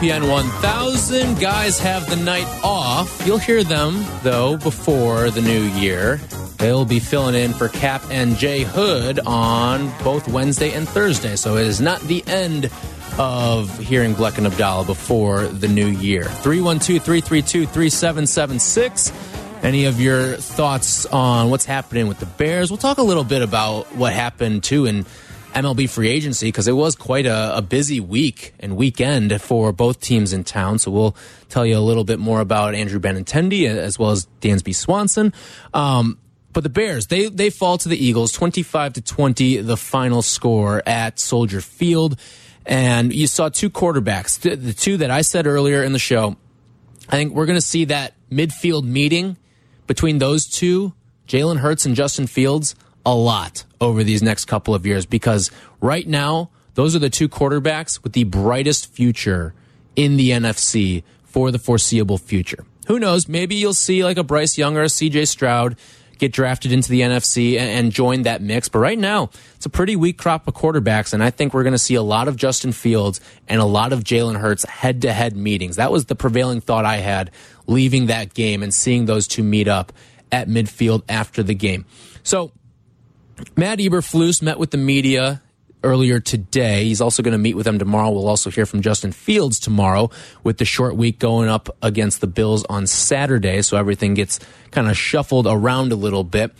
ESPN 1000. Guys have the night off. You'll hear them, though, before the new year. They'll be filling in for Cap and Jay Hood on both Wednesday and Thursday. So it is not the end of hearing Bleck and Abdallah before the new year. 312 332 3776. Any of your thoughts on what's happening with the Bears? We'll talk a little bit about what happened too in MLB free agency because it was quite a, a, busy week and weekend for both teams in town. So we'll tell you a little bit more about Andrew Benintendi as well as Dansby Swanson. Um, but the Bears, they they fall to the Eagles, twenty five to twenty, the final score at Soldier Field, and you saw two quarterbacks, the, the two that I said earlier in the show. I think we're going to see that midfield meeting between those two, Jalen Hurts and Justin Fields, a lot over these next couple of years because right now, those are the two quarterbacks with the brightest future in the NFC for the foreseeable future. Who knows? Maybe you'll see like a Bryce Young or a CJ Stroud get drafted into the NFC and, join that mix. But right now, it's a pretty weak crop of quarterbacks, and I think we're going to see a lot of Justin Fields and a lot of Jalen Hurts head to head meetings. That was the prevailing thought I had leaving that game and seeing those two meet up at midfield after the game. So, Matt Eberflus met with the media earlier today. He's also going to meet with them tomorrow. We'll also hear from Justin Fields tomorrow with the short week going up against the Bills on Saturday. So everything gets kind of shuffled around a little bit.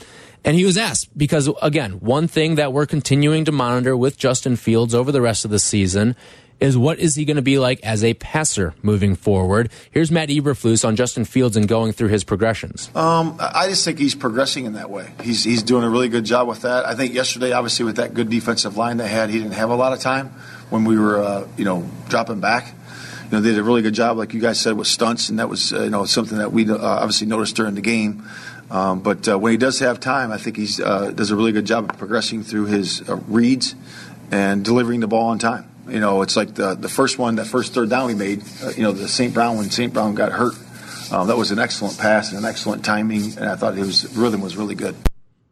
And he was asked because, again, one thing that we're continuing to monitor with Justin Fields over the rest of the season is what is he going to be like as a passer moving forward? Here's Matt Eberflus on Justin Fields and going through his progressions. Um, I just think he's progressing in that way. He's he's doing a really good job with that. I think yesterday, obviously, with that good defensive line they had, he didn't have a lot of time when we were uh, you know dropping back. You know, they did a really good job, like you guys said, with stunts, and that was uh, you know something that we uh, obviously noticed during the game. Um, but uh, when he does have time, I think he uh, does a really good job of progressing through his uh, reads and delivering the ball on time. You know, it's like the the first one, that first third down we made. Uh, you know, the St. Brown when St. Brown got hurt. Um, that was an excellent pass and an excellent timing, and I thought his rhythm was really good.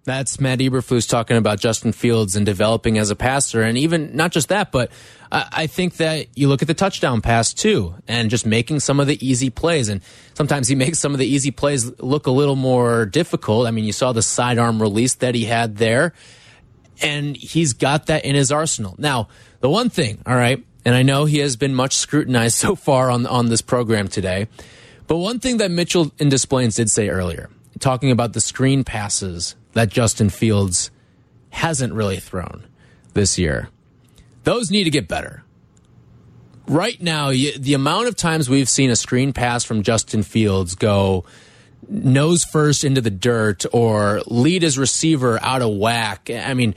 That's Matt Eberflus talking about Justin Fields and developing as a passer, and even not just that, but I think that you look at the touchdown pass too, and just making some of the easy plays. And sometimes he makes some of the easy plays look a little more difficult. I mean, you saw the sidearm release that he had there, and he's got that in his arsenal. Now, the one thing, all right, and I know he has been much scrutinized so far on on this program today, but one thing that Mitchell in Des Plaines did say earlier, talking about the screen passes that Justin Fields hasn't really thrown this year, those need to get better. Right now, the amount of times we've seen a screen pass from Justin Fields go nose first into the dirt or lead his receiver out of whack. I mean,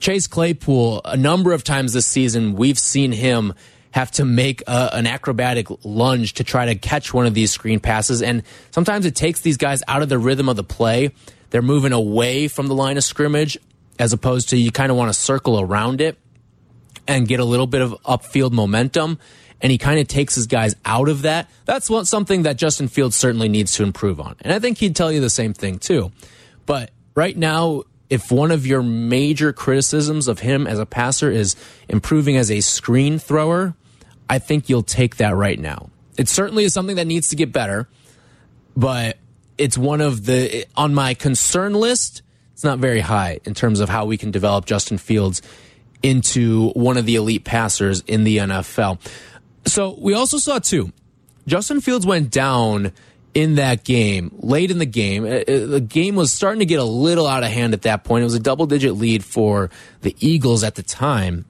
Chase Claypool, a number of times this season, we've seen him have to make a, an acrobatic lunge to try to catch one of these screen passes. And sometimes it takes these guys out of the rhythm of the play. They're moving away from the line of scrimmage as opposed to you kind of want to circle around it and get a little bit of upfield momentum. And he kind of takes his guys out of that. That's what, something that Justin Fields certainly needs to improve on. And I think he'd tell you the same thing too. But right now, if one of your major criticisms of him as a passer is improving as a screen thrower, I think you'll take that right now. It certainly is something that needs to get better, but it's one of the on my concern list. It's not very high in terms of how we can develop Justin Fields into one of the elite passers in the NFL. So we also saw too. Justin Fields went down in that game, late in the game. Uh, uh, the game was starting to get a little out of hand at that point. It was a double digit lead for the Eagles at the time.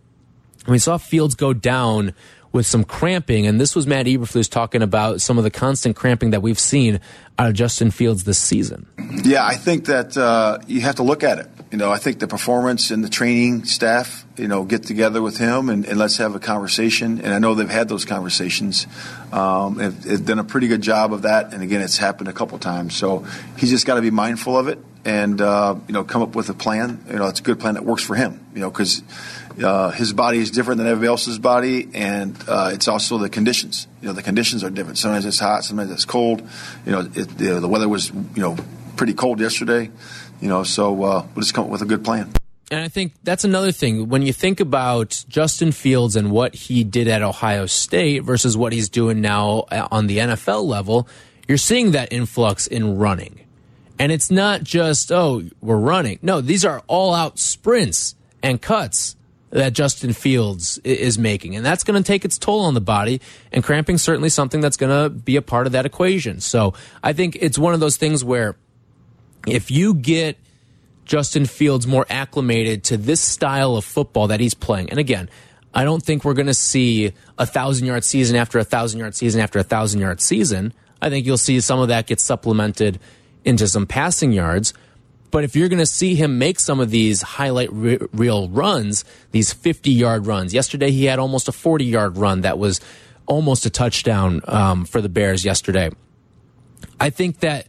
And we saw Fields go down with some cramping, and this was Matt Eberflus talking about some of the constant cramping that we've seen out of Justin Fields this season. Yeah, I think that uh, you have to look at it. You know, I think the performance and the training staff, you know, get together with him and, and let's have a conversation. And I know they've had those conversations. Um, have, have done a pretty good job of that. And again, it's happened a couple times. So he's just got to be mindful of it and uh, you know come up with a plan. You know, it's a good plan that works for him. You know, because uh, his body is different than everybody else's body, and uh, it's also the conditions. You know, the conditions are different. Sometimes it's hot, sometimes it's cold. You know, it, you know the weather was you know pretty cold yesterday. You know, so uh, we'll just come up with a good plan. And I think that's another thing. When you think about Justin Fields and what he did at Ohio State versus what he's doing now on the NFL level, you're seeing that influx in running. And it's not just, oh, we're running. No, these are all out sprints and cuts that Justin Fields is making. And that's going to take its toll on the body. And cramping certainly something that's going to be a part of that equation. So I think it's one of those things where if you get Justin Fields more acclimated to this style of football that he's playing. And again, I don't think we're going to see a thousand yard season after a thousand yard season after a thousand yard season. I think you'll see some of that get supplemented into some passing yards. But if you're going to see him make some of these highlight re reel runs, these 50 yard runs, yesterday he had almost a 40 yard run that was almost a touchdown um, for the Bears yesterday. I think that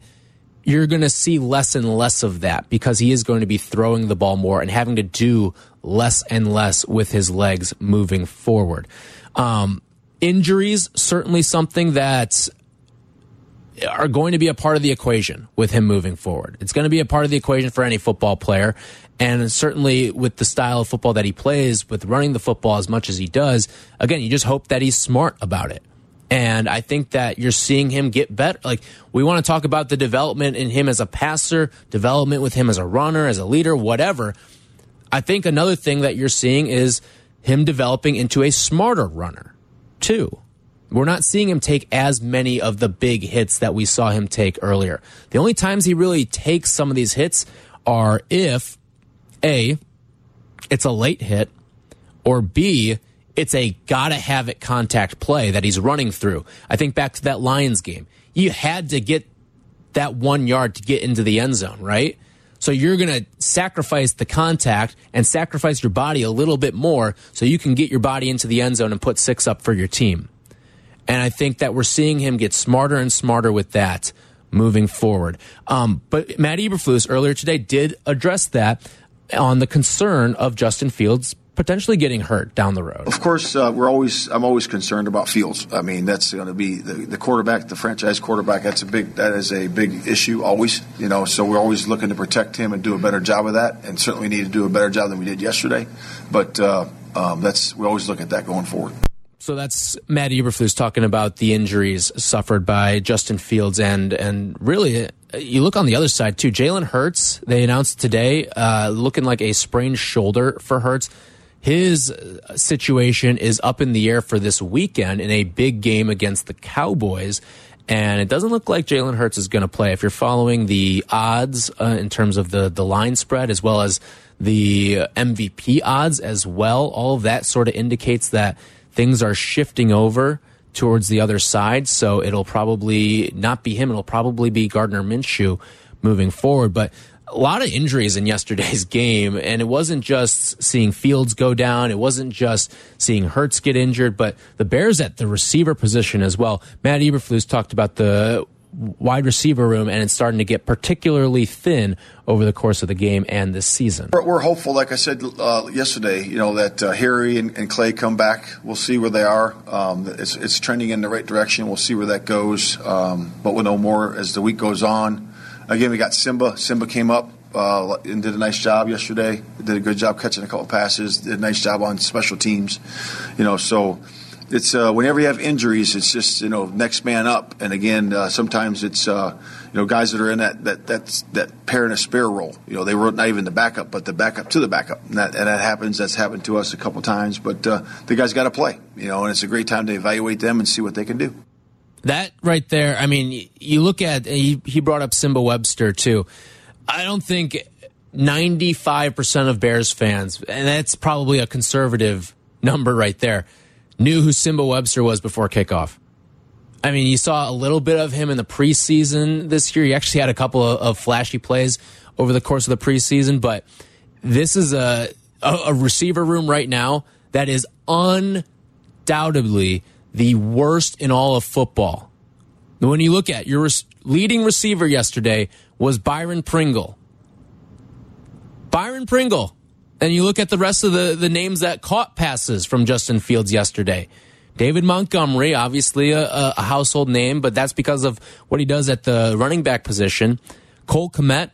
you're going to see less and less of that because he is going to be throwing the ball more and having to do less and less with his legs moving forward. Um, injuries, certainly something that are going to be a part of the equation with him moving forward. It's going to be a part of the equation for any football player. And certainly with the style of football that he plays, with running the football as much as he does, again, you just hope that he's smart about it. And I think that you're seeing him get better. Like, we want to talk about the development in him as a passer, development with him as a runner, as a leader, whatever. I think another thing that you're seeing is him developing into a smarter runner, too. We're not seeing him take as many of the big hits that we saw him take earlier. The only times he really takes some of these hits are if A, it's a late hit, or B, it's a gotta have it contact play that he's running through. I think back to that Lions game. You had to get that one yard to get into the end zone, right? So you're going to sacrifice the contact and sacrifice your body a little bit more so you can get your body into the end zone and put six up for your team. And I think that we're seeing him get smarter and smarter with that moving forward. Um, but Matt Eberflus earlier today did address that on the concern of Justin Fields potentially getting hurt down the road? Of course, uh, we're always. I'm always concerned about Fields. I mean, that's going to be the, the, quarterback, the franchise quarterback. That's a big. That is a big issue always. You know, so we're always looking to protect him and do a better job of that. And certainly need to do a better job than we did yesterday. But uh, um, that's we always look at that going forward. So that's Matt Eberflus talking about the injuries suffered by Justin Fields and and really you look on the other side too. Jalen Hurts they announced today uh, looking like a sprained shoulder for Hurts his uh, situation is up in the air for this weekend in a big game against the Cowboys. And it doesn't look like Jalen Hurts is going to play. If you're following the odds uh, in terms of the, the line spread as well as the MVP odds as well, all of that sort of indicates that things are shifting over towards the other side. So it'll probably not be him. It'll probably be Gardner Minshew moving forward. But a lot of injuries in yesterday's game, and it wasn't just seeing Fields go down. It wasn't just seeing Hurts get injured, but the Bears at the receiver position as well. Matt Eberflus talked about the wide receiver room, and it's starting to get particularly thin over the course of the game and this season. We're, hopeful, like I said uh, yesterday, you know that uh, Harry and, and, Clay come back. We'll see where they are. Um, it's, it's, trending in the right direction. We'll see where that goes, um, but we'll know more as the week goes on. Again, we got Simba. Simba came up uh, and did a nice job yesterday. Did a good job catching a couple passes. Did a nice job on special teams. You know, so it's uh, whenever you have injuries, it's just you know next man up. And again, uh, sometimes it's uh, you know guys that are in that that that's that pair and a spare role. You know, they were not even the backup, but the backup to the backup. And that, and that happens. That's happened to us a couple times. But uh, the guys got to play. You know, and it's a great time to evaluate them and see what they can do. That right there, I mean, you look at, he, he brought up Simba Webster too. I don't think 95% of Bears fans, and that's probably a conservative number right there, knew who Simba Webster was before kickoff. I mean, you saw a little bit of him in the preseason this year. He actually had a couple of, of flashy plays over the course of the preseason, but this is a, a, a receiver room right now that is undoubtedly the worst in all of football. When you look at your leading receiver yesterday was Byron Pringle. Byron Pringle. And you look at the rest of the, the names that caught passes from Justin Fields yesterday. David Montgomery, obviously a, a household name, but that's because of what he does at the running back position. Cole Kmet,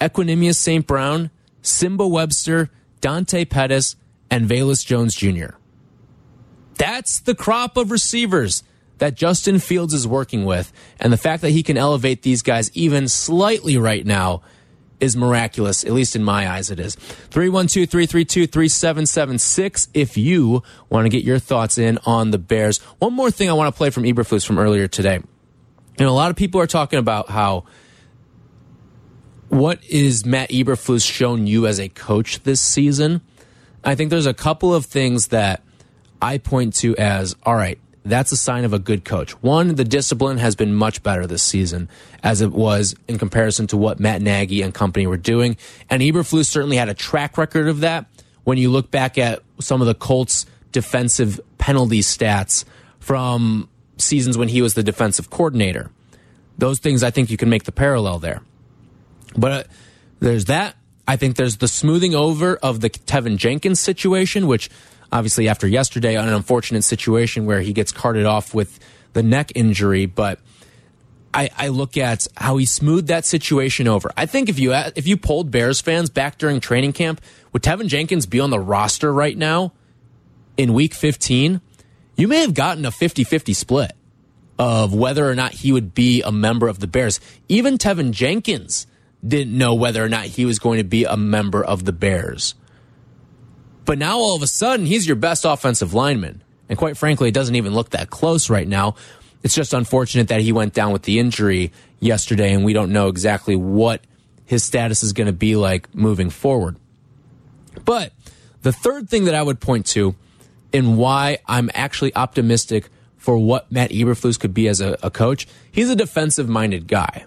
Equanimeous St. Brown, Simba Webster, Dante Pettis, and Velus Jones Jr. That's the crop of receivers that Justin Fields is working with. And the fact that he can elevate these guys even slightly right now is miraculous, at least in my eyes, it is. 312 332 3776 if you want to get your thoughts in on the Bears. One more thing I want to play from Eberflus from earlier today. You know, a lot of people are talking about how what is Matt Eberflus shown you as a coach this season? I think there's a couple of things that I point to as all right, that's a sign of a good coach. One, the discipline has been much better this season as it was in comparison to what Matt Nagy and company were doing. And Eberflus certainly had a track record of that. When you look back at some of the Colts defensive penalty stats from seasons when he was the defensive coordinator, those things I think you can make the parallel there. But uh, there's that. I think there's the smoothing over of the Teven Jenkins situation, which obviously after yesterday, an unfortunate situation where he gets carted off with the neck injury, but I, I, look at how he smoothed that situation over. I think if you if you polled Bears fans back during training camp, would Teven Jenkins be on the roster right now in week 15? You may have gotten a 50-50 split of whether or not he would be a member of the Bears. Even Teven Jenkins didn't know whether or not he was going to be a member of the Bears. But now all of a sudden, he's your best offensive lineman. And quite frankly, it doesn't even look that close right now. It's just unfortunate that he went down with the injury yesterday, and we don't know exactly what his status is going to be like moving forward. But the third thing that I would point to in why I'm actually optimistic for what Matt Eberflus could be as a, a coach, he's a defensive minded guy.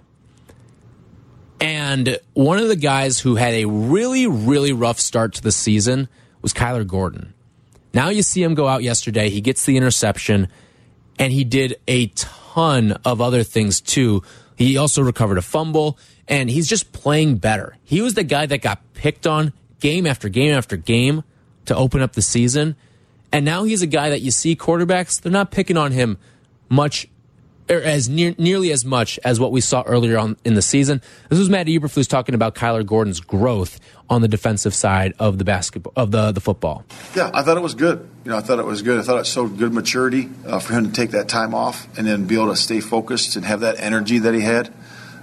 And one of the guys who had a really, really rough start to the season was Kyler Gordon. Now you see him go out yesterday. He gets the interception, and he did a ton of other things too. He also recovered a fumble, and he's just playing better. He was the guy that got picked on game after game after game to open up the season. And now he's a guy that you see quarterbacks, they're not picking on him much or as near, nearly as much as what we saw earlier on in the season. This was Matt Eberflus talking about Kyler Gordon's growth on the defensive side of the basketball of the the football. Yeah, I thought it was good. You know, I thought it was good. I thought it showed good maturity uh, for him to take that time off and then be able to stay focused and have that energy that he had.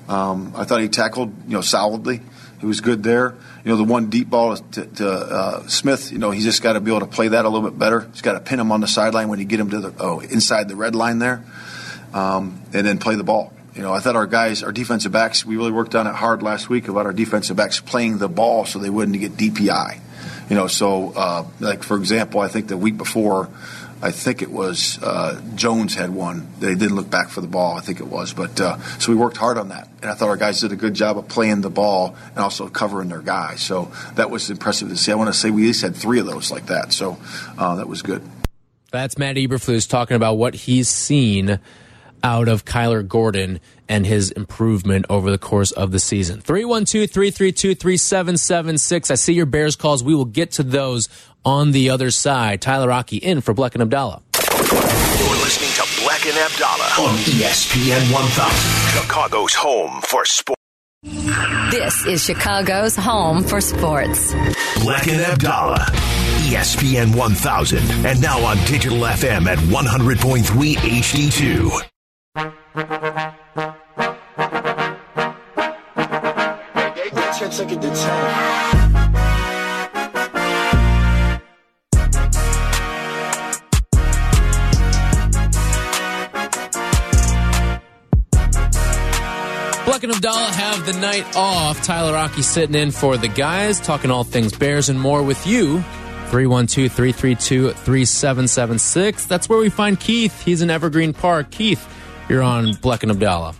Um, I thought he tackled you know solidly. He was good there. You know, the one deep ball to, to uh, Smith. You know, he's just got to be able to play that a little bit better. He's got to pin him on the sideline when you get him to the oh, inside the red line there um, and then play the ball. You know, I thought our guys, our defensive backs, we really worked on it hard last week about our defensive backs playing the ball so they wouldn't get DPI. You know, so uh, like for example, I think the week before, I think it was uh, Jones had one. They didn't look back for the ball. I think it was, but uh, so we worked hard on that, and I thought our guys did a good job of playing the ball and also covering their guys. So that was impressive to see. I want to say we at least had three of those like that, so uh, that was good. That's Matt Eberflus talking about what he's seen out of Kyler Gordon and his improvement over the course of the season. 312 332 3776. I see your Bears calls. We will get to those on the other side. Tyler Rocky in for Bleck and Abdallah. You're listening to Bleck and Abdallah on ESPN 1000, Chicago's home for sports. This is Chicago's home for sports. Bleck and Abdallah, ESPN 1000, and now on digital FM at 100.3 HD2. Bleck and Abdallah have the night off. Tyler Rocky sitting in for the guys, talking all things Bears and more with you. 312 332 3776. That's where we find Keith. He's in Evergreen Park. Keith, you're on Bleck and Abdallah.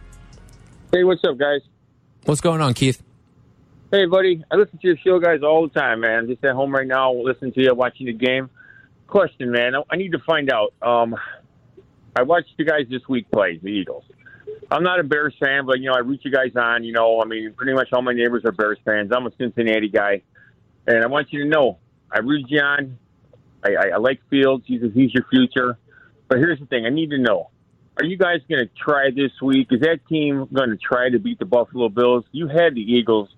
Hey, what's up, guys? What's going on, Keith? Hey, buddy. I listen to your show, guys, all the time, man. I'm just at home right now, listening to you, watching the game. Question, man. I need to find out. Um, I watched you guys this week play the Eagles. I'm not a Bears fan, but you know I root you guys on. You know, I mean, pretty much all my neighbors are Bears fans. I'm a Cincinnati guy, and I want you to know I root you on. I, I, I like Fields. He's he's your future. But here's the thing: I need to know are you guys going to try this week? Is that team going to try to beat the Buffalo Bills? You had the Eagles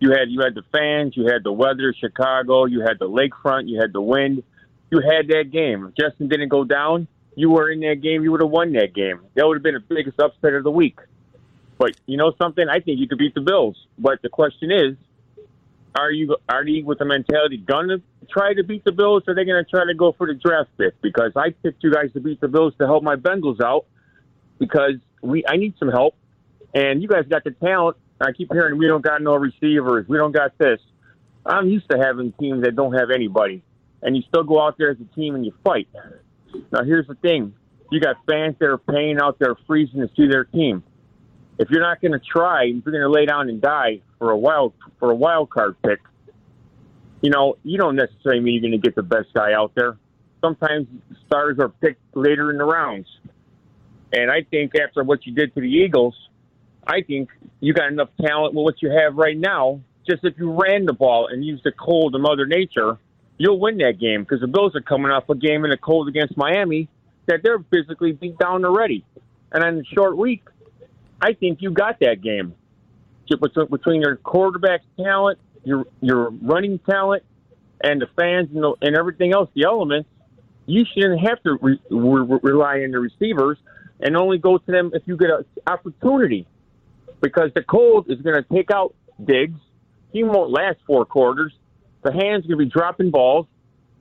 You had you had the fans, you had the weather, Chicago, you had the lakefront, you had the wind. You had that game. If Justin didn't go down, you were in that game. You would have won that game. That would have been the biggest upset of the week. But you know something? I think you could beat the Bills. But the question is, are you are you with the mentality gonna try to beat the Bills, or are they gonna try to go for the draft pick? Because I picked you guys to beat the Bills to help my Bengals out because we I need some help, and you guys got the talent. I keep hearing we don't got no receivers, we don't got this. I'm used to having teams that don't have anybody, and you still go out there as a team and you fight. Now here's the thing: you got fans that are paying out there freezing to see their team. If you're not going to try, if you're going to lay down and die for a wild for a wild card pick, you know you don't necessarily mean you're going to get the best guy out there. Sometimes stars are picked later in the rounds, and I think after what you did to the Eagles, I think you got enough talent with what you have right now. Just if you ran the ball and used the cold of Mother Nature, you'll win that game because the Bills are coming off a game in the cold against Miami that they're physically beat down already. And in a short week, I think you got that game between your quarterback talent, your your running talent, and the fans and, the, and everything else, the elements. You shouldn't have to re, re, rely on the receivers and only go to them if you get an opportunity, because the cold is going to take out Diggs. He won't last four quarters. The hands going to be dropping balls.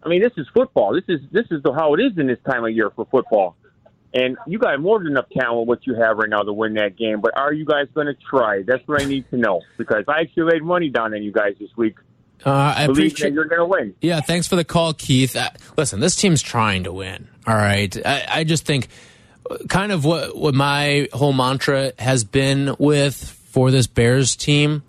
I mean, this is football. This is this is the, how it is in this time of year for football. And you got more than enough talent what you have right now to win that game. But are you guys going to try? That's what I need to know because I actually laid money down on you guys this week. Uh, I Believe appreciate that you're going to win. Yeah, thanks for the call, Keith. Uh, listen, this team's trying to win. All right, I, I just think kind of what what my whole mantra has been with for this Bears team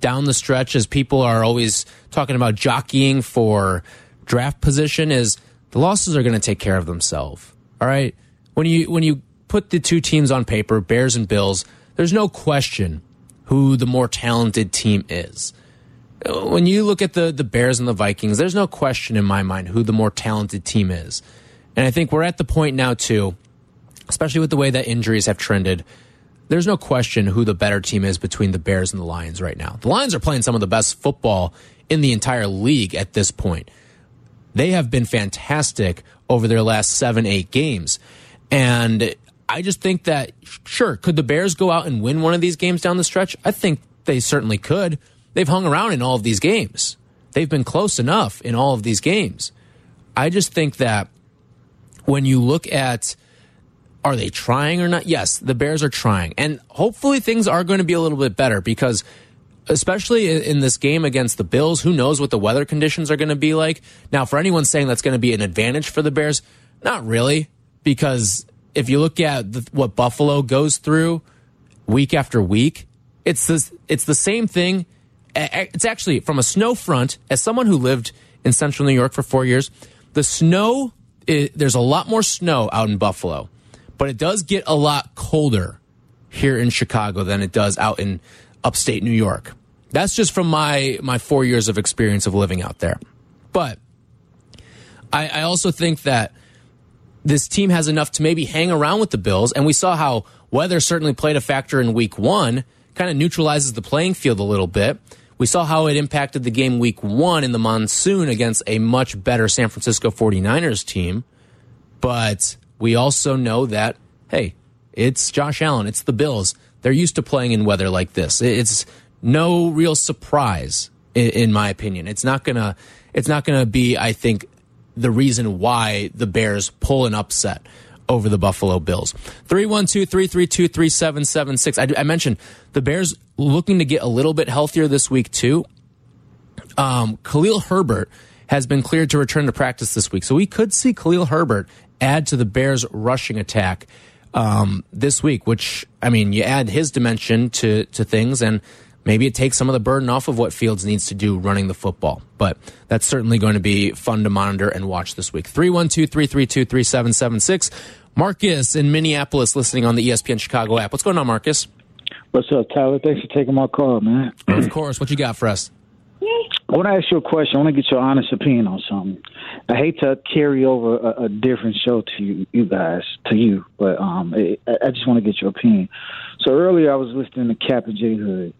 down the stretch, as people are always talking about jockeying for draft position, is the losses are going to take care of themselves. All right, when you when you put the two teams on paper, Bears and Bills, there's no question who the more talented team is when you look at the the Bears and the Vikings, there's no question in my mind who the more talented team is. And I think we're at the point now too, especially with the way that injuries have trended. There's no question who the better team is between the Bears and the Lions right now. The Lions are playing some of the best football in the entire league at this point. They have been fantastic over their last seven, eight games. And I just think that, sure, could the Bears go out and win one of these games down the stretch? I think they certainly could they've hung around in all of these games. They've been close enough in all of these games. I just think that when you look at are they trying or not? Yes, the Bears are trying. And hopefully things are going to be a little bit better because especially in this game against the Bills, who knows what the weather conditions are going to be like. Now, for anyone saying that's going to be an advantage for the Bears, not really, because if you look at what Buffalo goes through week after week, it's this, it's the same thing it's actually from a snow front. As someone who lived in central New York for four years, the snow, there's a lot more snow out in Buffalo, but it does get a lot colder here in Chicago than it does out in upstate New York. That's just from my my four years of experience of living out there. But I, I also think that this team has enough to maybe hang around with the Bills, and we saw how weather certainly played a factor in Week One, kind of neutralizes the playing field a little bit. We saw how it impacted the game week one in the monsoon against a much better San Francisco 49ers team. But we also know that, hey, it's Josh Allen, it's the Bills. They're used to playing in weather like this. It's no real surprise, in, my opinion. It's not gonna, it's not gonna be, I think, the reason why the Bears pull an upset over the Buffalo Bills. 312 332 3776. I mentioned the Bears looking to get a little bit healthier this week, too. Um, Khalil Herbert has been cleared to return to practice this week. So we could see Khalil Herbert add to the Bears' rushing attack um, this week, which, I mean, you add his dimension to, to things and maybe it takes some of the burden off of what Fields needs to do running the football. But that's certainly going to be fun to monitor and watch this week. 312 332 3776. Marcus in Minneapolis listening on the ESPN Chicago app. What's going on, Marcus? What's up, Tyler? Thanks for taking my call, man. Of course. What you got for us? I want to ask you a question. I want to get your honest opinion on something. I hate to carry over a, a different show to you, you, guys, to you, but um, I, I just want to get your opinion. So earlier, I was listening to Cap and J Hood,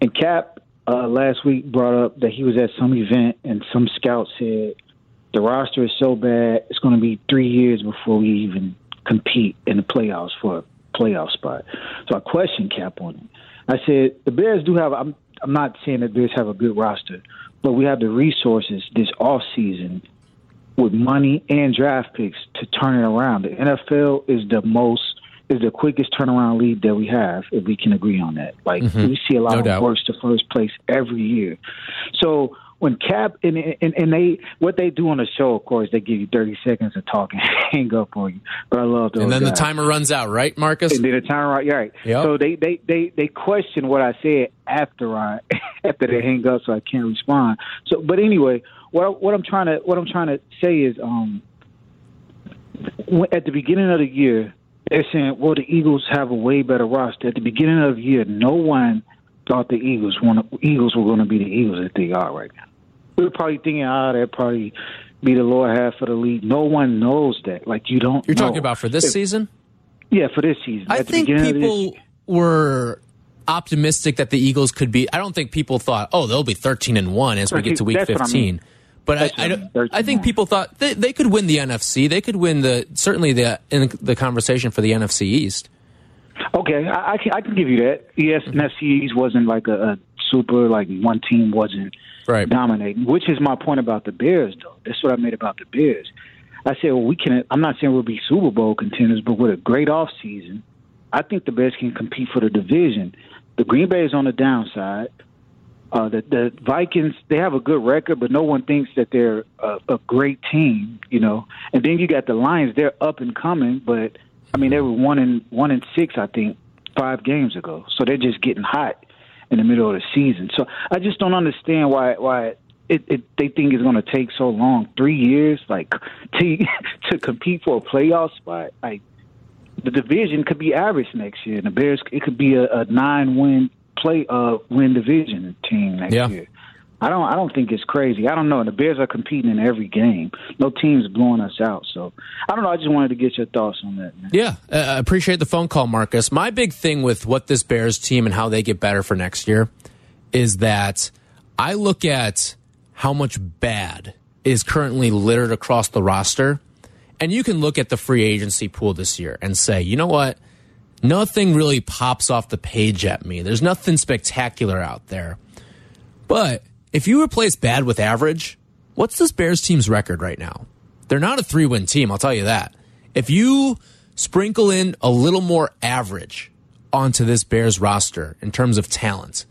and Cap uh, last week brought up that he was at some event and some scout said the roster is so bad it's going to be three years before we even compete in the playoffs for a playoff spot. So I questioned Cap on it. I said the Bears do have. I'm I'm not saying that Bears have a good roster, but we have the resources this off season with money and draft picks to turn it around. The NFL is the most is the quickest turnaround league that we have, if we can agree on that. Like Mhm. we see a lot No of doubt. worst to first place every year. So when Cap and, and and they what they do on the show, of course, they give you thirty seconds to talk and hang up on you. But I love those. and then the timer runs out, right, Marcus? And then the time right, right. Yep. So they, they, they, they question what I said after I after they hang up, so I can't respond. So, but anyway, what what I'm trying to what I'm trying to say is, um, at the beginning of the year, they're saying, well, the Eagles have a way better roster. At the beginning of the year, no one thought the Eagles want Eagles were going to be the Eagles that they are right now. We were probably thinking, ah, they'll probably be the lower half of the league. No one knows that. Like you don't. You're talking about for this If- season? Yeah, for this season. I At think this people were optimistic that the Eagles could be. I don't think people thought, oh, they'll be 13 and 1 as we get to week That's what I 15. mean. But I, I, I don't- mean, 13 I think people thought they, they could win the NFC. They could win the certainly the in the conversation for the NFC East. Okay, I, I can I can give you that. Yes, Mm-hmm. NFC wasn't like a, a super like one team wasn't Right. dominating, which is my point about the Bears. Though that's what I made about the Bears. I said, well, we can. I'm not saying we'll be Super Bowl contenders, but with a great off season, I think the Bears can compete for the division. The Green Bay is on the downside. Uh, the the Vikings they have a good record, but no one thinks that they're a, a great team, you know. And then you got the Lions; they're up and coming, but I mean they were one in one in six, I think, five games ago. So they're just getting hot in the middle of the season. So I just don't understand why why it, it they think it's going to take so long, three years, like to to compete for a playoff spot. Like the division could be average next year, and the Bears it could be a, a nine win play uh win division team next Yeah. year. I don't I don't think it's crazy. I don't know. And The Bears are competing in every game. No team's blowing us out. So I don't know. I just wanted to get your thoughts on that. Man. Yeah, uh, I appreciate the phone call, Marcus. My big thing with what this Bears team and how they get better for next year is that I look at how much bad is currently littered across the roster, and you can look at the free agency pool this year and say, you know what? Nothing really pops off the page at me. There's nothing spectacular out there. But if you replace bad with average, what's this Bears team's record right now? They're not a three win team, I'll tell you that. If you sprinkle in a little more average onto this Bears roster in terms of talent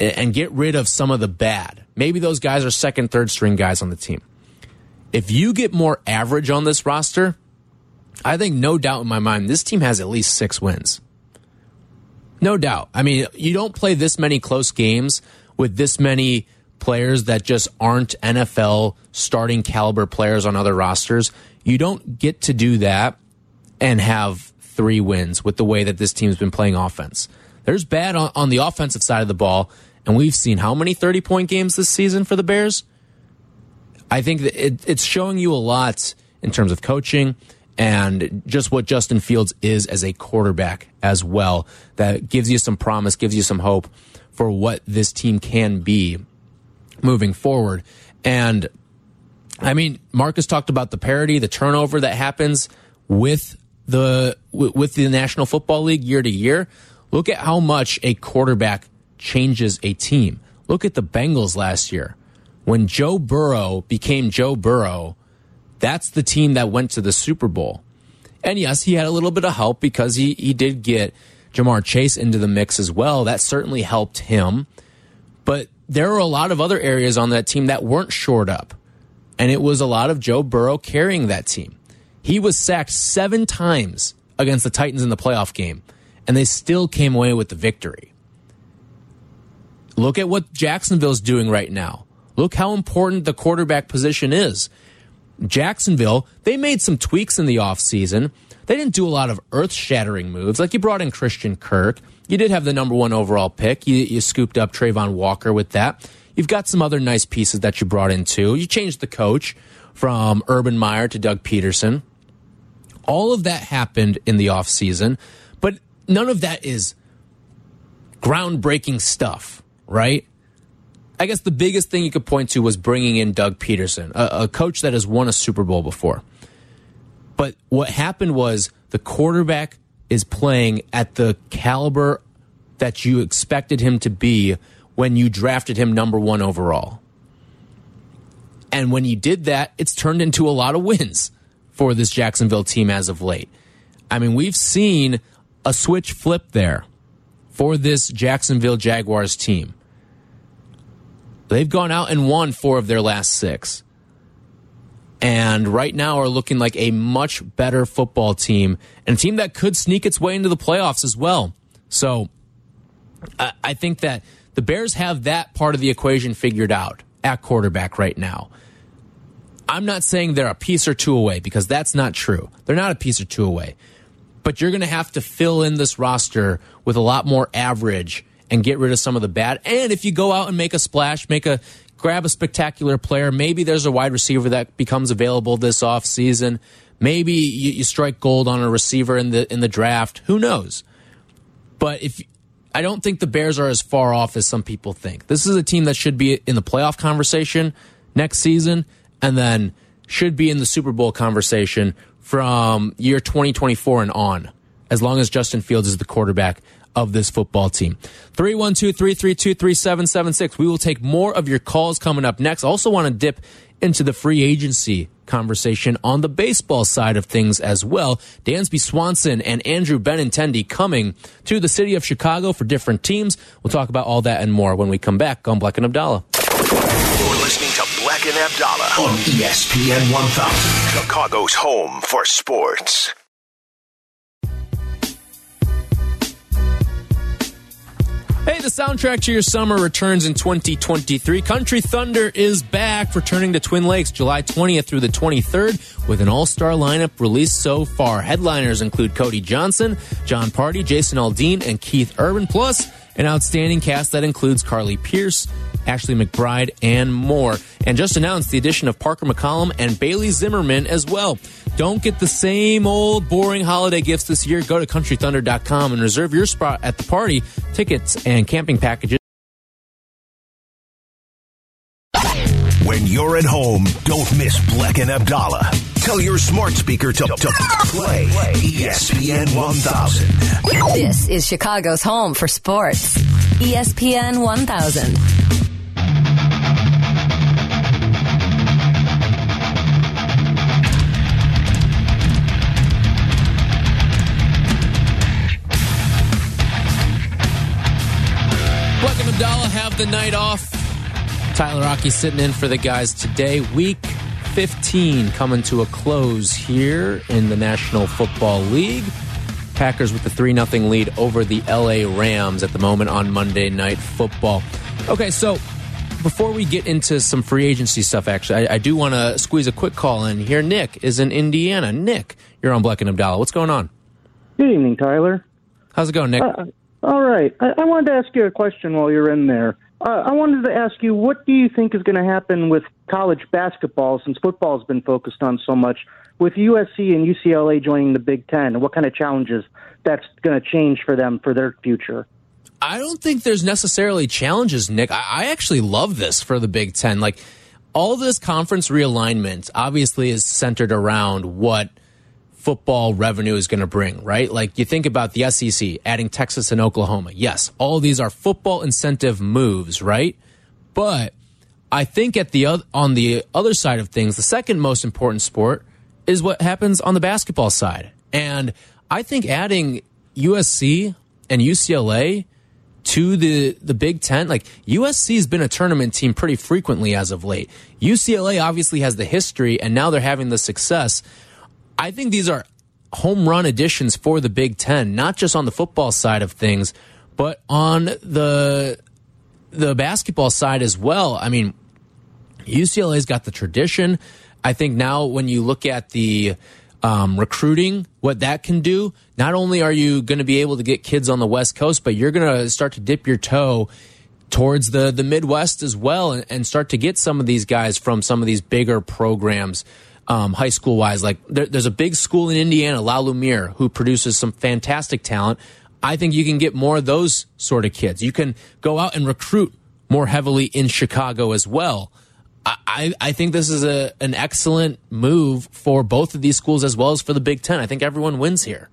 and get rid of some of the bad, maybe those guys are second, third string guys on the team. If you get more average on this roster, I think no doubt in my mind, this team has at least six wins. No doubt. I mean, you don't play this many close games with this many players that just aren't NFL starting caliber players on other rosters. You don't get to do that and have three wins with the way that this team's been playing offense. There's bad on, on the offensive side of the ball, and we've seen how many 30 point games this season for the Bears? I think that it, it's showing you a lot in terms of coaching and just what Justin Fields is as a quarterback as well. That gives you some promise, gives you some hope for what this team can be moving forward. And I mean, Marcus talked about the parity, the turnover that happens with the with the National Football League year to year. Look at how much a quarterback changes a team. Look at the Bengals last year. When Joe Burrow became Joe Burrow, that's the team that went to the Super Bowl. And yes, he had a little bit of help because he, he did get Ja'Marr Chase into the mix as well. That certainly helped him. But there were a lot of other areas on that team that weren't shored up. And it was a lot of Joe Burrow carrying that team. He was sacked seven times against the Titans in the playoff game, and they still came away with the victory. Look at what Jacksonville's doing right now. Look how important the quarterback position is. Jacksonville, they made some tweaks in the offseason. They didn't do a lot of earth shattering moves. Like you brought in Christian Kirk. You did have the number one overall pick. You, you scooped up Travon Walker with that. You've got some other nice pieces that you brought in too. You changed the coach from Urban Meyer to Doug Pederson. All of that happened in the offseason, but none of that is groundbreaking stuff, right? I guess the biggest thing you could point to was bringing in Doug Pederson, a, a coach that has won a Super Bowl before. But what happened was the quarterback is playing at the caliber that you expected him to be when you drafted him number one overall. And when you did that, it's turned into a lot of wins for this Jacksonville team as of late. I mean, we've seen a switch flip there for this Jacksonville Jaguars team. They've gone out and won four of their last six. And right now are looking like a much better football team and a team that could sneak its way into the playoffs as well. So I think that the Bears have that part of the equation figured out at quarterback right now. I'm not saying they're a piece or two away because that's not true. They're not a piece or two away. But you're going to have to fill in this roster with a lot more average and get rid of some of the bad. And if you go out and make a splash, make a grab a spectacular player, maybe there's a wide receiver that becomes available this offseason. Maybe you, you strike gold on a receiver in the in the draft. Who knows? But if I don't think the Bears are as far off as some people think. This is a team that should be in the playoff conversation next season and then should be in the Super Bowl conversation from year 2024 and on, as long as Justin Fields is the quarterback of this football team. 312 332 3776. We will take more of your calls coming up next. Also, want to dip into the free agency conversation on the baseball side of things as well. Dansby Swanson and Andrew Benintendi coming to the city of Chicago for different teams. We'll talk about all that and more when we come back on Bleck and Abdallah. You're listening to Bleck and Abdallah on ESPN 1000, Chicago's home for sports. Hey, the soundtrack to your summer returns in 2023. Country Thunder is back, returning to Twin Lakes July 20th through the 23rd with an all star lineup released so far. Headliners include Cody Johnson, Jon Pardi, Jason Aldean, and Keith Urban, plus an outstanding cast that includes Carly Pearce, Ashley McBryde, and more. And just announced the addition of Parker McCollum and Bailey Zimmerman as well. Don't get the same old boring holiday gifts this year. Go to countrythunder.com and reserve your spot at the party. Tickets and camping packages. When you're at home, don't miss Bleck and Abdallah. Tell your smart speaker to, to play ESPN 1000. This is Chicago's home for sports. ESPN 1000. The night off. Tyler Rocky sitting in for the guys today. Week 15 coming to a close here in the National Football League. Packers with the 3 0 lead over the LA Rams at the moment on Monday Night Football. Okay, so before we get into some free agency stuff, actually, I, I do want to squeeze a quick call in here. Nick is in Indiana. Nick, you're on Bleck and Abdallah. What's going on? Good evening, Tyler. How's it going, Nick? Uh, all right. I, I wanted to ask you a question while you're in there. Uh, I wanted to ask you, what do you think is going to happen with college basketball since football has been focused on so much, with USC and UCLA joining the Big Ten, what kind of challenges that's going to change for them for their future? I don't think there's necessarily challenges, Nick. I, I actually love this for the Big Ten. Like, all this conference realignment obviously is centered around what football revenue is going to bring, right? Like you think about the SEC adding Texas and Oklahoma. Yes, all these are football incentive moves, right? But I think at the on the other side of things, the second most important sport is what happens on the basketball side. And I think adding USC and UCLA to the the Big Ten. Like USC has been a tournament team pretty frequently as of late. UCLA obviously has the history, and now they're having the success. I think these are home run additions for the Big Ten, not just on the football side of things, but on the the basketball side as well. I mean, UCLA's got the tradition. I think now when you look at the um, recruiting, what that can do, not only are you going to be able to get kids on the West Coast, but you're going to start to dip your toe towards the the Midwest as well, and, and start to get some of these guys from some of these bigger programs um, high school wise. Like there, there's a big school in Indiana, La Lumiere, who produces some fantastic talent. I think you can get more of those sort of kids. You can go out and recruit more heavily in Chicago as well. I, I think this is a an excellent move for both of these schools as well as for the Big Ten. I think everyone wins here.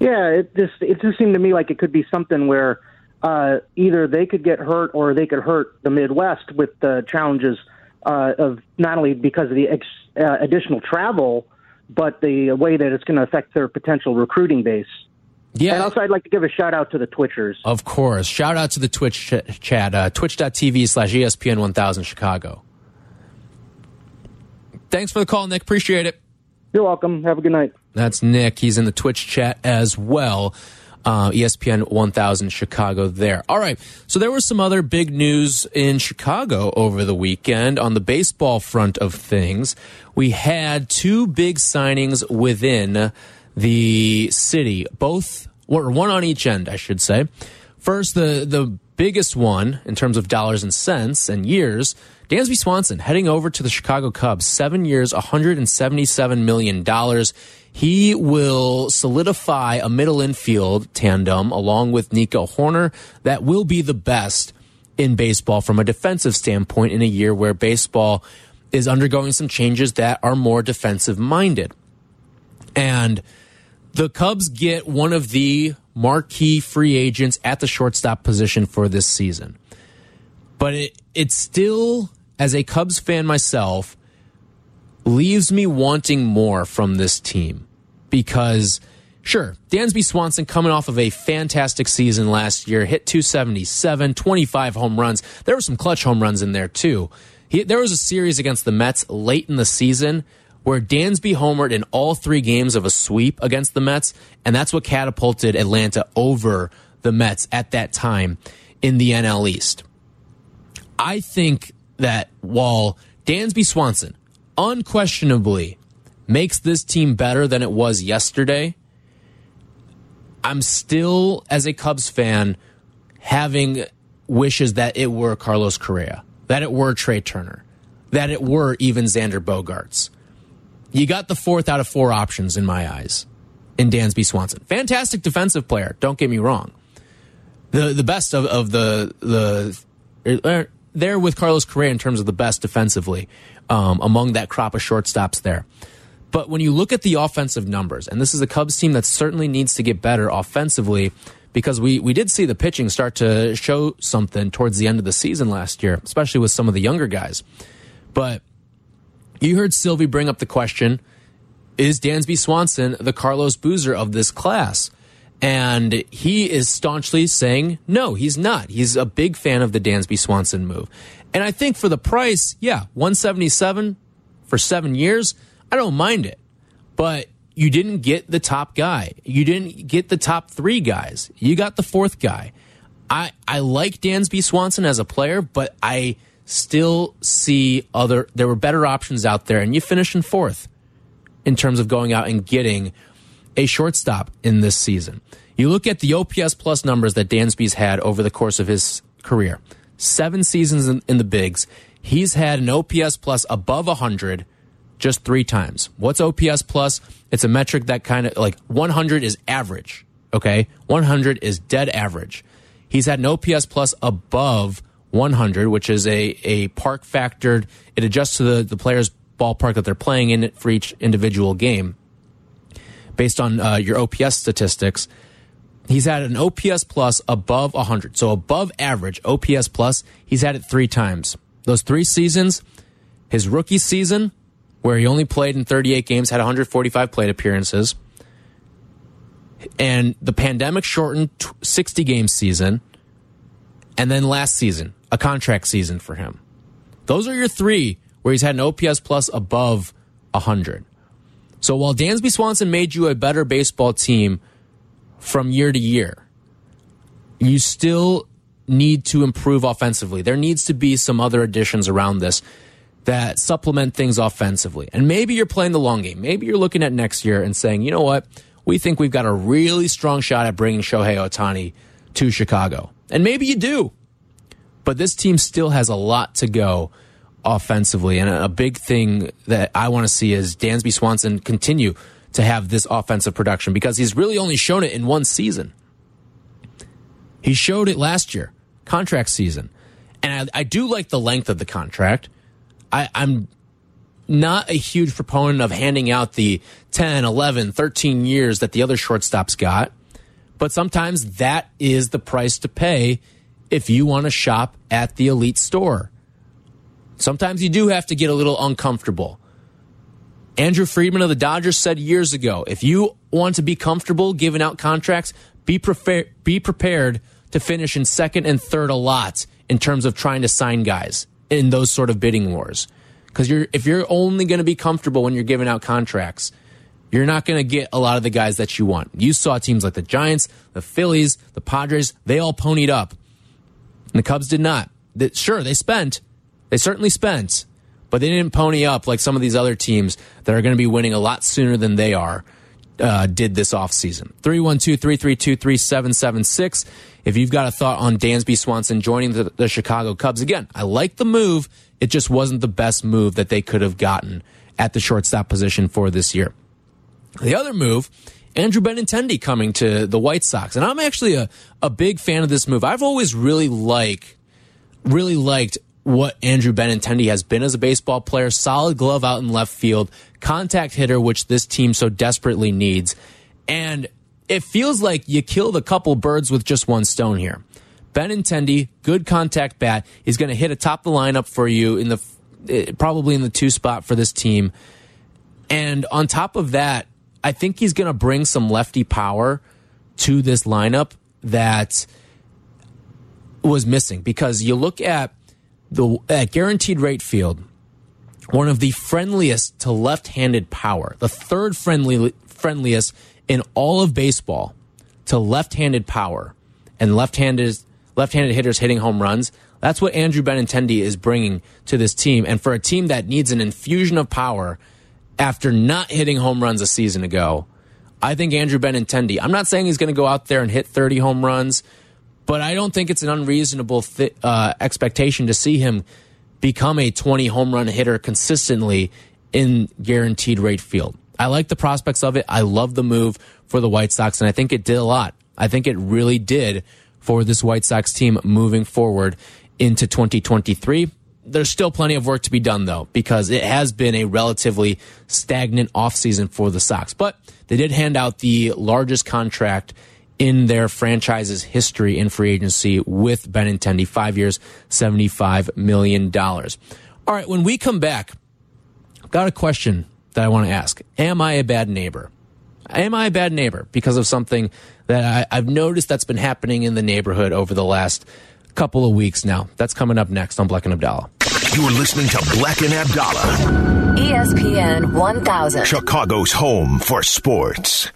Yeah, it just it just seemed to me like it could be something where uh, either they could get hurt or they could hurt the Midwest with the challenges uh, of not only because of the ex, uh, additional travel, but the way that it's going to affect their potential recruiting base. Yeah. And also, I'd like to give a shout out to the Twitchers. Of course. Shout out to the Twitch ch- chat, uh, twitch.tv slash ESPN 1000 Chicago. Thanks for the call, Nick. Appreciate it. You're welcome. Have a good night. That's Nick. He's in the Twitch chat as well. Uh, ESPN 1000 Chicago there. All right. So there was some other big news in Chicago over the weekend on the baseball front of things. We had two big signings within the city, both or one on each end, I should say. First, the the biggest one in terms of dollars and cents and years, Dansby Swanson heading over to the Chicago Cubs, seven years, $177 million. He will solidify a middle infield tandem along with Nico Hoerner that will be the best in baseball from a defensive standpoint in a year where baseball is undergoing some changes that are more defensive minded. And the Cubs get one of the marquee free agents at the shortstop position for this season. But it it still, as a Cubs fan myself, leaves me wanting more from this team. Because sure, Dansby Swanson coming off of a fantastic season last year, hit 277, 25 home runs. There were some clutch home runs in there too. He, there was a series against the Mets late in the season where Dansby homered in all three games of a sweep against the Mets, and that's what catapulted Atlanta over the Mets at that time in the NL East. I think that while Dansby Swanson unquestionably makes this team better than it was yesterday, I'm still, as a Cubs fan, having wishes that it were Carlos Correa, that it were Trea Turner, that it were even Xander Bogaerts you got the fourth out of four options in my eyes in Dansby Swanson. Fantastic defensive player. Don't get me wrong. The the best of, of the the uh, there with Carlos Correa in terms of the best defensively um, among that crop of shortstops there. But when you look at the offensive numbers, and this is a Cubs team that certainly needs to get better offensively, because we we did see the pitching start to show something towards the end of the season last year, especially with some of the younger guys. But you heard Silvy bring up the question Is Dansby Swanson the Carlos Boozer of this class? And he is staunchly saying, no, he's not. He's a big fan of the Dansby Swanson move. And I think for the price, yeah, 177 for seven years, I don't mind it. But you didn't get the top guy. You didn't get the top three guys. You got the fourth guy. I, I like Dansby Swanson as a player, but I still see other there were better options out there and you finished in fourth in terms of going out and getting a shortstop in this season. You look at the OPS plus numbers that Dansby's had over the course of his career. 7 seasons in, in the bigs. He's had an OPS plus above 100 just 3 times. What's OPS plus? It's a metric that kind of like 100 is average, okay? 100 is dead average. He's had an OPS plus above 100, which is a, a park factored. It adjusts to the, the player's ballpark that they're playing in for each individual game based on uh, your OPS statistics. He's had an OPS plus above 100. So above average OPS plus, he's had it three times. Those three seasons, his rookie season, where he only played in 38 games, had 145 plate appearances, and the pandemic shortened 60 game season, and then last season, a contract season for him. Those are your three where he's had an OPS plus above 100. So while Dansby Swanson made you a better baseball team from year to year, you still need to improve offensively. There needs to be some other additions around this that supplement things offensively. And maybe you're playing the long game. Maybe you're looking at next year and saying, you know what? We think we've got a really strong shot at bringing Shohei Ohtani to Chicago. And maybe you do but this team still has a lot to go offensively. And a big thing that I want to see is Dansby Swanson continue to have this offensive production because he's really only shown it in one season. He showed it last year, contract season. And I, I do like the length of the contract. I, I'm not a huge proponent of handing out the 10, 11, 13 years that the other shortstops got. But sometimes that is the price to pay if you want to shop at the elite store. Sometimes you do have to get a little uncomfortable. Andrew Friedman of the Dodgers said years ago if you want to be comfortable giving out contracts, be, prefer- be prepared to finish in second and third a lot in terms of trying to sign guys in those sort of bidding wars. Because you're, if you're only going to be comfortable when you're giving out contracts, you're not going to get a lot of the guys that you want. You saw teams like the Giants, the Phillies, the Padres, they all ponied up. And the Cubs did not. Sure, they spent. They certainly spent but they didn't pony up like some of these other teams that are going to be winning a lot sooner than they are uh, did this offseason. 312 332 3776. If you've got a thought on Dansby Swanson joining the, the Chicago Cubs, again, I like the move. It just wasn't the best move that they could have gotten at the shortstop position for this year. The other move, Andrew Benintendi coming to the White Sox. And I'm actually a, a big fan of this move. I've always really like really liked what Andrew Benintendi has been as a baseball player. Solid glove out in left field, contact hitter, which this team so desperately needs. And it feels like you killed a couple birds with just one stone here. Benintendi, good contact bat. He's going to hit atop the lineup for you in the eh, probably in the two spot for this team. And on top of that, I think he's going to bring some lefty power to this lineup that was missing because you look at the at guaranteed rate field, one of the friendliest to left-handed power, the third friendly friendliest in all of baseball to left-handed power and left-handed left-handed hitters hitting home runs. That's what Andrew Benintendi is bringing to this team, and for a team that needs an infusion of power after not hitting home runs a season ago, I think Andrew Benintendi. I'm not saying he's going to go out there and hit 30 home runs but I don't think it's an unreasonable uh, expectation to see him become a 20 home run hitter consistently in guaranteed rate field. I like the prospects of it. I love the move for the White Sox, and I think it did a lot. I think it really did for this White Sox team moving forward into 2023. There's still plenty of work to be done, though, because it has been a relatively stagnant offseason for the Sox. But they did hand out the largest contract in their franchise's history in free agency with Benintendi. Five years, $75 million. All right, when we come back, I've got a question that I want to ask. Am I a bad neighbor? Am I a bad neighbor because of something that I, have noticed that's been happening in the neighborhood over the last couple of weeks now? That's coming up next on Bleck and Abdallah. You're listening to Bleck and Abdallah. ESPN 1000. Chicago's home for sports.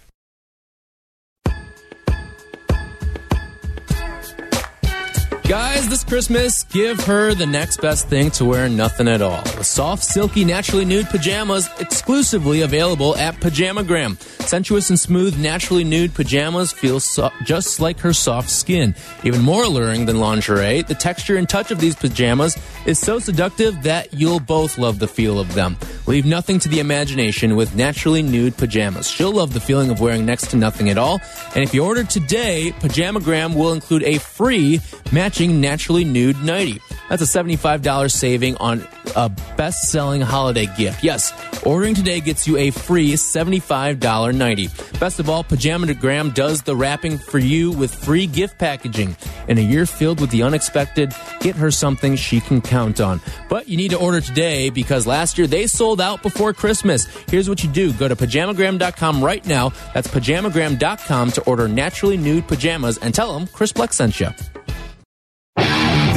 Guys, this Christmas, give her the next best thing to wear nothing at all. The soft, silky, naturally nude pajamas exclusively available at Pajamagram. Sensuous and smooth, naturally nude pajamas feel so- just like her soft skin. Even more alluring than lingerie, the texture and touch of these pajamas is so seductive that you'll both love the feel of them. Leave nothing to the imagination with naturally nude pajamas. She'll love the feeling of wearing next to nothing at all. And if you order today, Pajamagram will include a free match matching naturally nude nightie. That's a $75 saving on a best selling holiday gift. Yes, ordering today gets you a free $75 nightie. Best of all, Pajamagram does the wrapping for you with free gift packaging. In a year filled with the unexpected, get her something she can count on. But you need to order today because last year they sold out before Christmas. Here's what you do go to pajamagram.com right now. That's pajamagram.com to order naturally nude pajamas and tell them Chris Bleck sent you.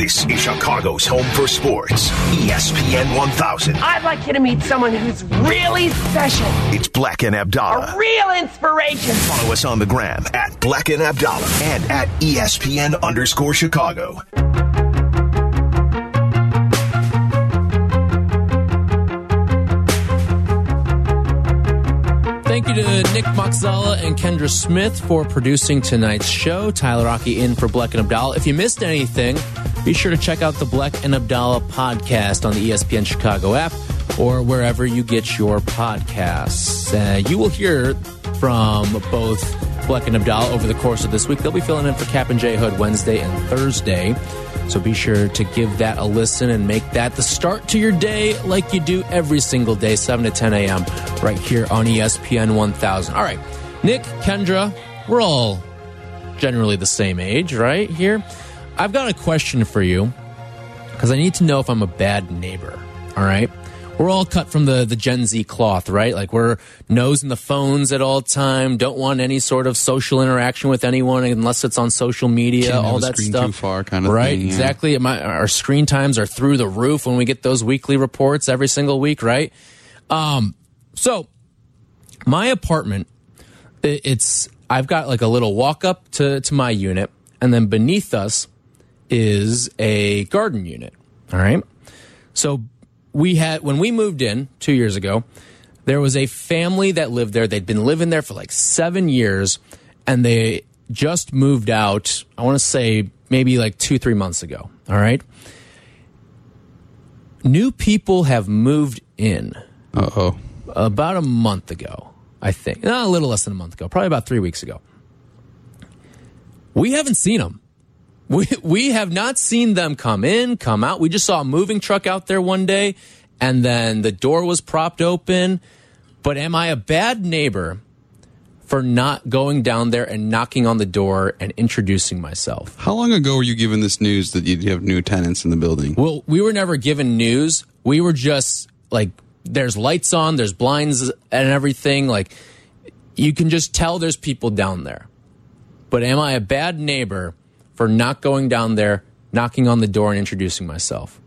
This is Chicago's home for sports. ESPN 1000. I'd like you to meet someone who's really special. It's Bleck and Abdallah. A real inspiration. Follow us on the gram at Bleck and Abdallah and at ESPN underscore Chicago. Thank you to Nick Moxala and Kendra Smith for producing tonight's show. Tyler Rocky in for Bleck and Abdallah. If you missed anything, be sure to check out the Bleck and Abdallah podcast on the ESPN Chicago app or wherever you get your podcasts. Uh, you will hear from both Bleck and Abdallah over the course of this week. They'll be filling in for Kap and J Hood Wednesday and Thursday. So be sure to give that a listen and make that the start to your day like you do every single day, 7 to 10 a.m., right here on ESPN 1000. All right, Nick, Kendra, we're all generally the same age, right? Here. I've got a question for you because I need to know if I'm a bad neighbor. All right. We're all cut from the, the Gen Z cloth, right? Like we're nosing the phones at all time, don't want any sort of social interaction with anyone unless it's on social media, Can't all that stuff. far kind of right? thing, yeah. Exactly. My, our screen times are through the roof when we get those weekly reports every single week, right? Um, so my apartment, i- it's I've got like a little walk up to to my unit, and then beneath us is a garden unit. All right. So we had when we moved in two years ago, there was a family that lived there. They'd been living there for like seven years, and they just moved out. I want to say maybe like two three months ago. All right. New people have moved in Uh oh. about a month ago, I think. No, a little less than a month ago, probably about three weeks ago. We haven't seen them. We, we have not seen them come in, come out. We just saw a moving truck out there one day, and then the door was propped open. But am I a bad neighbor for not going down there and knocking on the door and introducing myself? How long ago were you given this news that you'd have new tenants in the building? Well, we were never given news. We were just like, there's lights on, there's blinds and everything. Like, you can just tell there's people down there. But am I a bad neighbor for not going down there, knocking on the door, and introducing myself?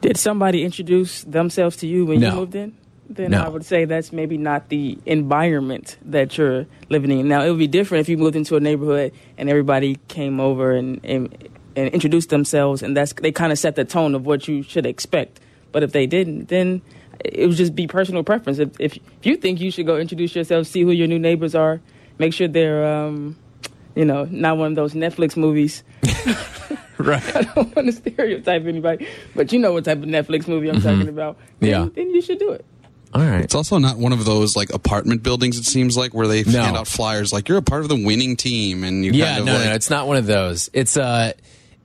Did somebody introduce themselves to you when No. you moved in? Then No. I would say that's maybe not the environment that you're living in. Now, it would be different if you moved into a neighborhood and everybody came over and, and, and introduced themselves, and that's they kind of set the tone of what you should expect. But if they didn't, then it would just be personal preference. If, if, if you think you should go introduce yourself, see who your new neighbors are, make sure they're, um, you know, not one of those Netflix movies Right. I don't want to stereotype anybody, but you know what type of Netflix movie I'm talking about. Then, Yeah. then you should do it. All right. It's also not one of those like apartment buildings. It seems like where they No. hand out flyers like you're a part of the winning team, and you Yeah, kind of no, like no, it's not one of those. It's uh,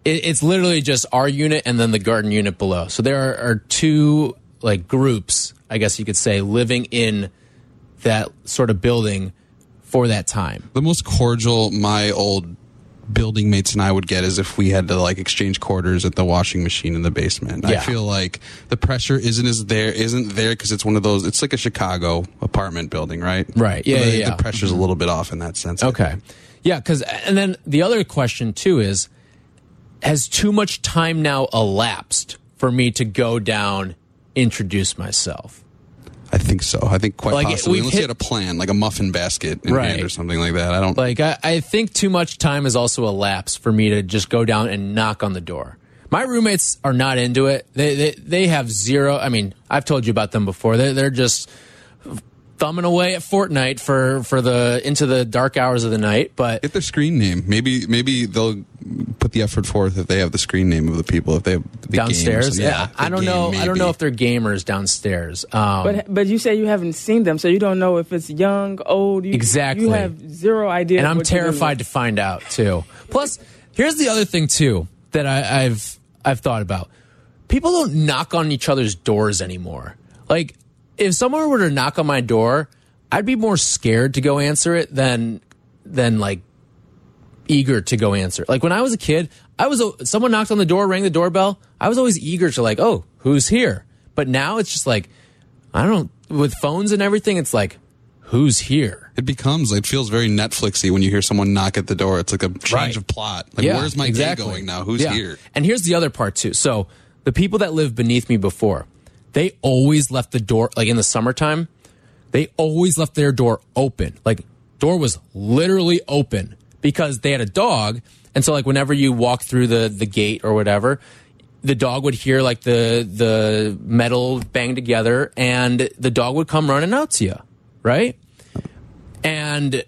it, it's literally just our unit and then the garden unit below. So there are, are two like groups, I guess you could say, living in that sort of building for that time. the most cordial my old building mates and I would get is if we had to like exchange quarters at the washing machine in the basement. I feel like the pressure isn't as there isn't there because it's one of those. It's like a Chicago apartment building, right? Right. So Yeah, the, yeah, yeah. The pressure's a mm-hmm. little bit off in that sense. Okay. Yeah, because and then the other question too is, has too much time now elapsed for me to go down, introduce myself? I think so. I think quite Like, possibly, unless you had a plan, like a muffin basket in Right. hand or something like that. I don't. Like I, I think too much time has also elapsed for me to just go down and knock on the door. My roommates are not into it. They they, they have zero. I mean, I've told you about them before. They're, they're just thumbing away at Fortnite for for the into the dark hours of the night. But Get their screen name. Maybe maybe they'll put the effort forth if they have the screen name of the people. If they have the downstairs, games. yeah, I the don't game, know. I don't know if they're gamers downstairs. Um, But but you say you haven't seen them, so you don't know if it's young, old. You, Exactly. You have zero idea. and I'm what you're dealing terrified to find out too. Plus, here's the other thing too that I, I've I've thought about. People don't knock on each other's doors anymore. Like, if someone were to knock on my door, I'd be more scared to go answer it than than like eager to go answer. Like when I was a kid, I was someone knocked on the door, rang the doorbell. I was always eager to like, oh, who's here? But now it's just like, I don't. With phones and everything, it's like, who's here? It becomes. It feels very Netflixy when you hear someone knock at the door. It's like a change Right. of plot. Like, where's my day going now? Who's Yeah. here? And here's the other part too. So the people that lived beneath me before, they always left the door like in the summertime. They always left their door open. Like door was literally open because they had a dog, and so like whenever you walk through the the gate or whatever. The dog would hear like the the metal bang together, and the dog would come running out to you, right? And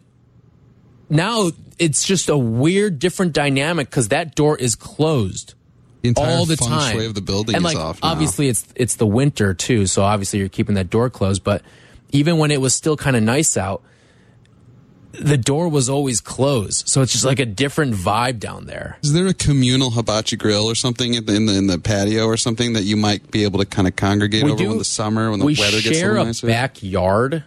now it's just a weird, different dynamic because that door is closed The entire all the time. of the building and is like. Obviously, it's it's the winter too, so obviously you're keeping that door closed. But even when it was still kind of nice out, the door was always closed. So it's just like a different vibe down there. Is there a communal hibachi grill or something in the, in the, in the patio or something that you might be able to kind of congregate We over do- in the summer when the we weather gets a share little a nicer? backyard,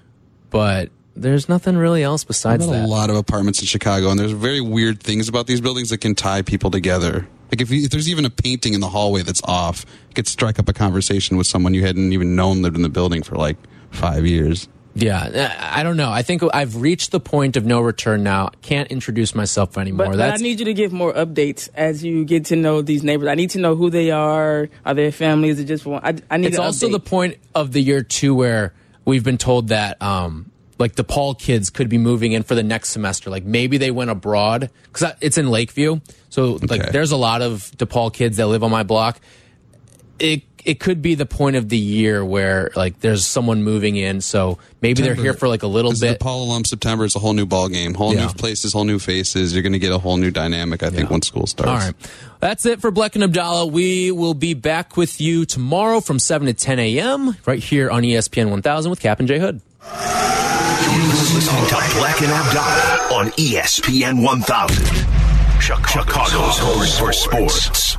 but there's nothing really else besides got a lot of apartments in Chicago, and there's very weird things about these buildings that can tie people together. Like if, you, if there's even a painting in the hallway that's off, it could strike up a conversation with someone you hadn't even known lived in the building for like five years. Yeah, I I don't know. I think I've reached the point of no return now. Can't introduce myself anymore. But, but I need you to give more updates as you get to know these neighbors. I need to know who they are. Are they a family? Is it just one? I, I need. it's an also update. the point of the year too where we've been told that um like DePaul kids could be moving in for the next semester. Like maybe they went abroad because it's in Lakeview. So like there's a lot of DePaul kids that live on my block. It it could be the point of the year where like there's someone moving in. So maybe they're here for like a little bit. DePaul alum September is a whole new ball game, whole Yeah. new places, whole new faces. You're going to get a whole new dynamic. I think Yeah. when school starts. All right. That's it for Bleck and Abdallah. We will be back with you tomorrow from 7 to 10 a.m. right here on ESPN 1000 with Kap and J Hood. You're listening to Bleck and Abdallah on ESPN 1000. Chicago's home for sports.